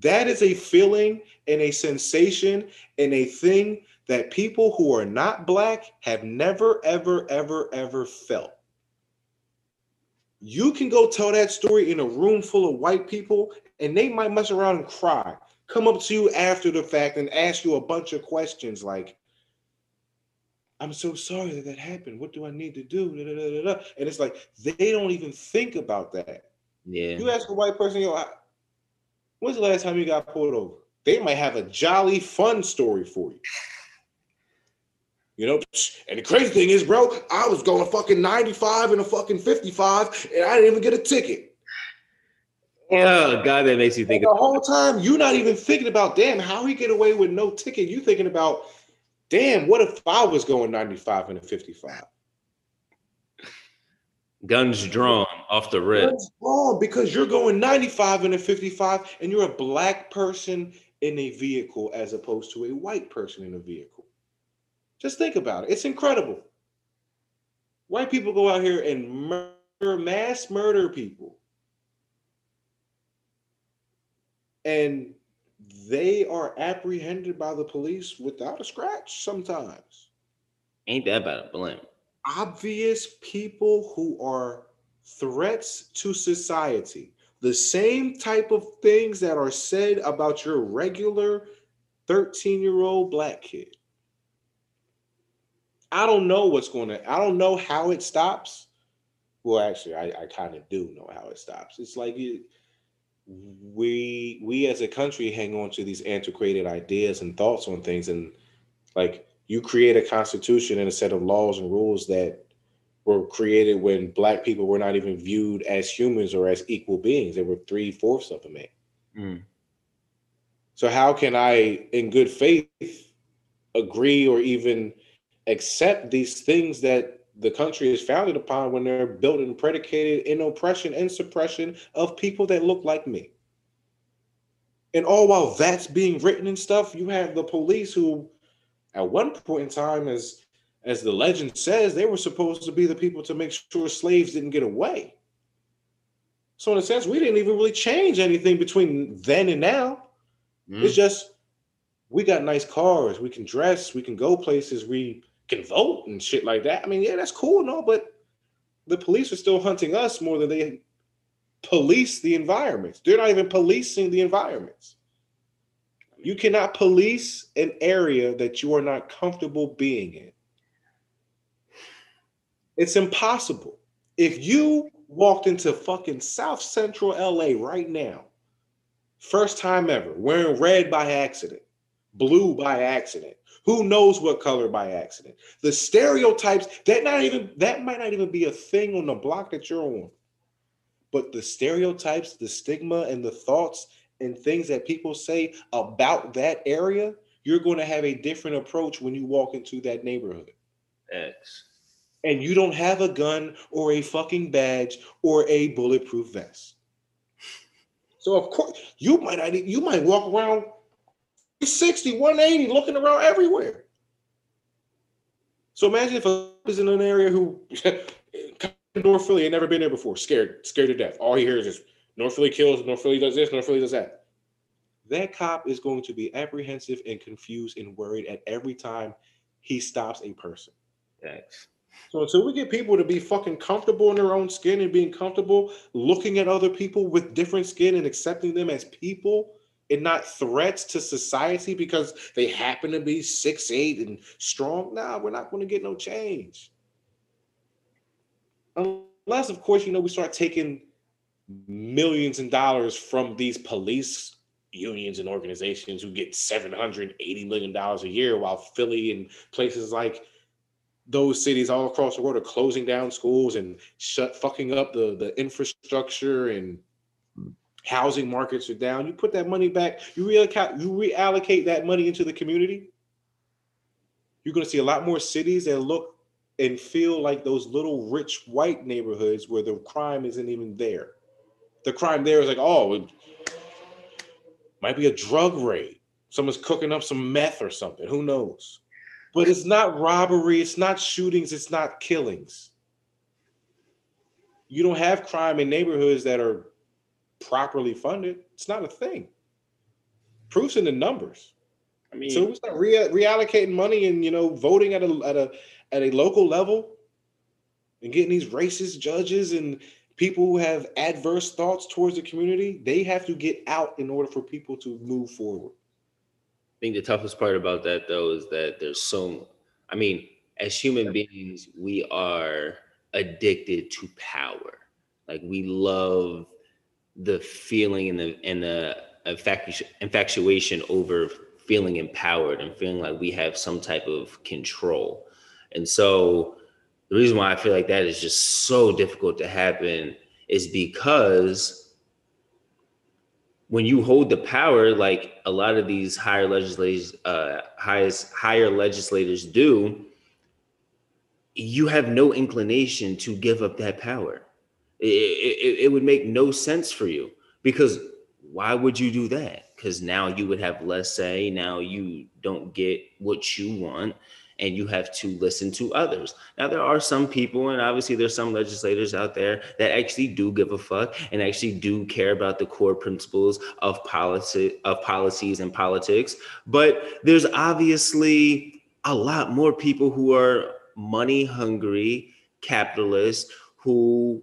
That is a feeling and a sensation and a thing that people who are not black have never, ever, ever, ever felt. You can go tell that story in a room full of white people, and they might mess around and cry. Come up to you after the fact and ask you a bunch of questions like, I'm so sorry that that happened. What do I need to do? Da, da, da. And it's like they don't even think about that. Yeah. You ask a white person, yo, when's the last time you got pulled over? They might have a jolly fun story for you. You know, and the crazy thing is, bro, I was going fucking 95 and a fucking 55, and I didn't even get a ticket. Oh God, that makes you And think. the whole time, you're not even thinking about, damn, how he get away with no ticket. You thinking about, damn, what if I was going 95 and a 55? Guns drawn off the red. Because you're going 95 and a 55, and you're a black person in a vehicle as opposed to a white person in a vehicle. Just think about it. It's incredible. White people go out here and murder, mass murder people. And they are apprehended by the police without a scratch sometimes. Ain't that about a blimp? obvious people who are threats to society. The same type of things that are said about your regular 13 year old black kid. I don't know what's going to, I don't know how it stops. Well, actually, I, I kind of do know how it stops. It's like it, we we as a country hang on to these antiquated ideas and thoughts on things and like you create a constitution and a set of laws and rules that were created when black people were not even viewed as humans or as equal beings. They were three fourths of a man. Mm. So how can I, in good faith, agree or even accept these things that the country is founded upon when they're built and predicated in oppression and suppression of people that look like me? And all while that's being written and stuff, you have the police who, at one point in time, as as the legend says, they were supposed to be the people to make sure slaves didn't get away. So in a sense, we didn't even really change anything between then and now. Mm. It's just we got nice cars, we can dress, we can go places, we can vote and shit like that. I mean, yeah, that's cool and all, but the police are still hunting us more than they police the environments. They're not even policing the environments. You cannot police an area that you are not comfortable being in. It's impossible. If you walked into fucking South Central LA right now, first time ever, wearing red by accident, blue by accident, who knows what color by accident? The stereotypes that not even that might not even be a thing on the block that you're on. But the stereotypes, the stigma, and the thoughts and things that people say about that area, you're going to have a different approach when you walk into that neighborhood X. and you don't have a gun or a fucking badge or a bulletproof vest. So of course you might not, you might walk around 60, 180, looking around everywhere. So imagine if a is in an area who North Philly ain't never been there before, scared, scared to death. All he hears is North Philly kills, North Philly does this, North Philly does that. That cop is going to be apprehensive and confused and worried at every time he stops a person. X. So until we get people to be fucking comfortable in their own skin and being comfortable looking at other people with different skin and accepting them as people and not threats to society because they happen to be six eight and strong, nah, we're not going to get no change. Unless, of course, you know, we start taking millions and dollars from these police unions and organizations who get 780 million dollars a year while Philly and places like those cities all across the world are closing down schools and shut fucking up the the infrastructure and housing markets are down. You put that money back, you reallocate you reallocate that money into the community. You're going to see a lot more cities that look and feel like those little rich white neighborhoods where the crime isn't even there. The crime there is like, oh, it might be a drug raid. Someone's cooking up some meth or something. Who knows? But it's not robbery, it's not shootings, it's not killings. You don't have crime in neighborhoods that are properly funded. It's not a thing. Proof's in the numbers. I mean, So we start re- reallocating money and you know voting at a at a at a local level and getting these racist judges and people who have adverse thoughts towards the community, they have to get out in order for people to move forward. I think the toughest part about that though is that there's so I mean, as human beings, we are addicted to power. Like we love the feeling and the and the infatu- infatuation over feeling empowered and feeling like we have some type of control. And so the reason why I feel like that is just so difficult to happen is because when you hold the power, like a lot of these higher legislators, uh, highest higher legislators do, you have no inclination to give up that power. It, it, it would make no sense for you because why would you do that? Because now you would have less say. Now you don't get what you want, and you have to listen to others. Now there are some people, and obviously there's some legislators out there that actually do give a fuck and actually do care about the core principles of policy of policies and politics. But there's obviously a lot more people who are money hungry capitalists who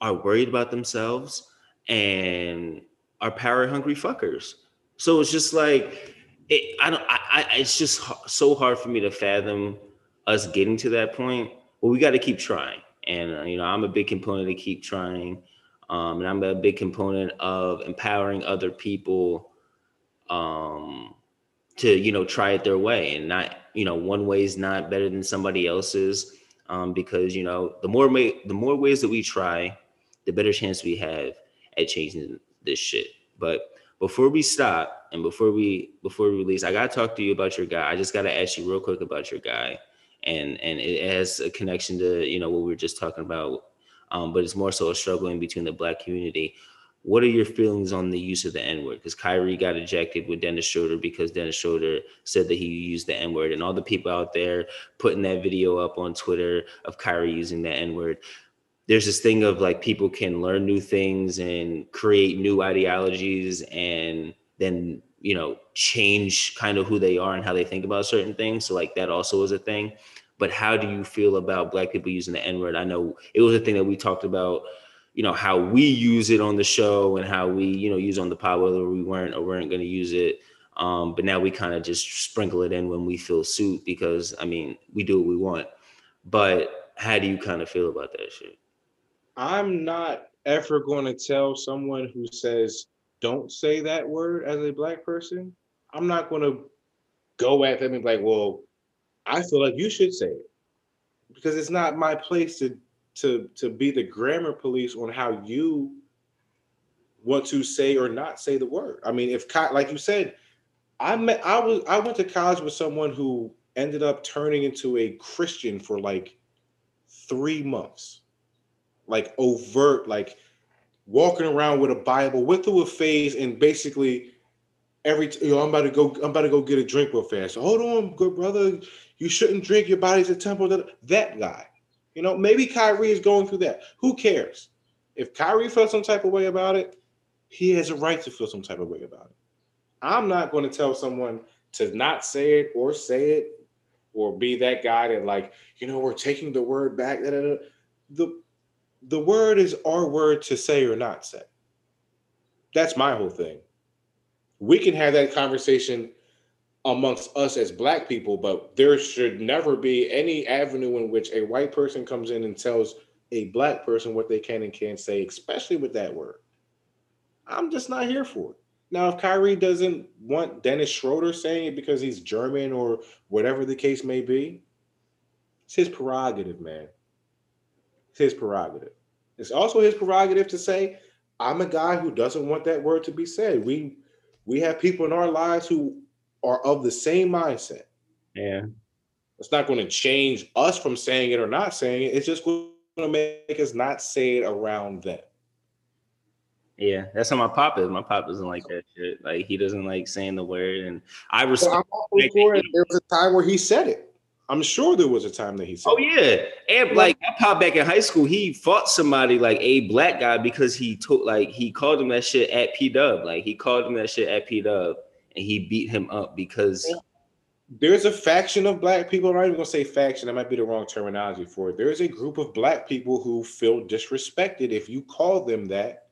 are worried about themselves and are power hungry fuckers. So it's just like it, I don't. I, I. It's just so hard for me to fathom us getting to that point. But we got to keep trying, and uh, you know, I'm a big component to keep trying, um, and I'm a big component of empowering other people, um, to you know try it their way, and not you know one way is not better than somebody else's, um, because you know the more the more ways that we try, the better chance we have at changing this shit. But before we stop and before we before we release, I gotta talk to you about your guy. I just gotta ask you real quick about your guy, and and it has a connection to you know what we were just talking about, um, but it's more so a struggling between the black community. What are your feelings on the use of the N word? Because Kyrie got ejected with Dennis Schroeder because Dennis Schroeder said that he used the N word, and all the people out there putting that video up on Twitter of Kyrie using the N word there's this thing of like people can learn new things and create new ideologies and then you know change kind of who they are and how they think about certain things. So like that also is a thing. But how do you feel about black people using the n-word? I know it was a thing that we talked about you know how we use it on the show and how we you know use on the pod whether we weren't or weren't going to use it. Um, but now we kind of just sprinkle it in when we feel suit because i mean we do what we want. But how do you kind of feel about that shit I'm not ever going to tell someone who says don't say that word as a black person. I'm not going to go at them and be like, well, I feel like you should say it because it's not my place to to to be the grammar police on how you want to say or not say the word. I mean, if like you said, I met I was I went to college with someone who ended up turning into a Christian for like three months like overt, like walking around with a Bible, went through a phase and basically every you know, I'm about to go, I'm about to go get a drink real fast. Hold on, good brother. You shouldn't drink, your body's a temple. That guy. You know, maybe Kyrie is going through that. Who cares? If Kyrie felt some type of way about it, he has a right to feel some type of way about it. I'm not going to tell someone to not say it or say it or be that guy that like, you know, we're taking the word back. The the word is our word to say or not say. That's my whole thing. We can have that conversation amongst us as black people, but there should never be any avenue in which a white person comes in and tells a black person what they can and can't say, especially with that word. I'm just not here for it. Now, if Kyrie doesn't want Dennis Schroeder saying it because he's German or whatever the case may be, it's his prerogative, man. It's his prerogative. It's also his prerogative to say, I'm a guy who doesn't want that word to be said. We we have people in our lives who are of the same mindset. Yeah. It's not going to change us from saying it or not saying it. It's just going to make us not say it around them. Yeah, that's how my pop is. My pop doesn't like that shit. Like he doesn't like saying the word, and I respect. I'm there was a time where he said it. I'm sure there was a time that he said. Oh yeah, and like I popped back in high school, he fought somebody like a black guy because he took like he called him that shit at P Dub, like he called him that shit at P Dub, and he beat him up because. There's a faction of black people. I'm not even gonna say faction. That might be the wrong terminology for it. There's a group of black people who feel disrespected if you call them that,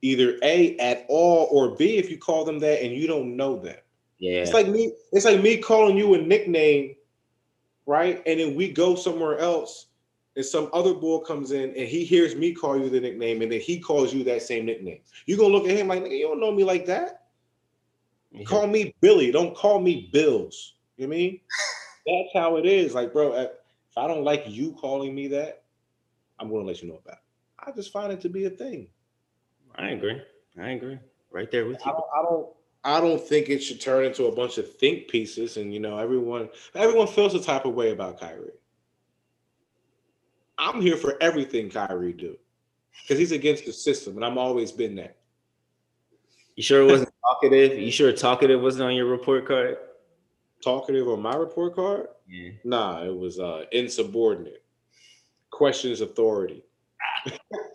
either a at all or b if you call them that and you don't know them. Yeah, it's like me. It's like me calling you a nickname right? And then we go somewhere else, and some other bull comes in and he hears me call you the nickname, and then he calls you that same nickname. You're gonna look at him like, nigga, you don't know me like that. Yeah. Call me Billy, don't call me Bills. You know I mean? That's how it is. Like, bro, if I don't like you calling me that, I'm gonna let you know about it. I just find it to be a thing. I agree. I agree. Right there with you. I don't, I don't I don't think it should turn into a bunch of think pieces, and you know, everyone everyone feels the type of way about Kyrie. I'm here for everything Kyrie do, because he's against the system, and I'm always been that. You sure it wasn't talkative? You sure talkative wasn't on your report card? Talkative on my report card? Yeah. Nah, it was uh insubordinate. Questions authority.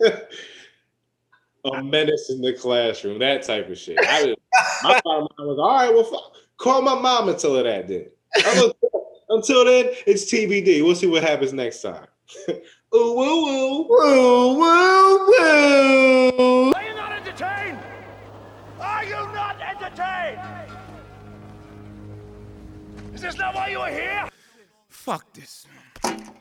a menace in the classroom, that type of shit. I was, my mom was all right. Well, fuck, call my mom and tell her that. Then I'm Until then, it's TBD. We'll see what happens next time. ooh, woo, woo. Woo, woo, woo. Are you not entertained? Are you not entertained? Is this not why you are here? Fuck this, man.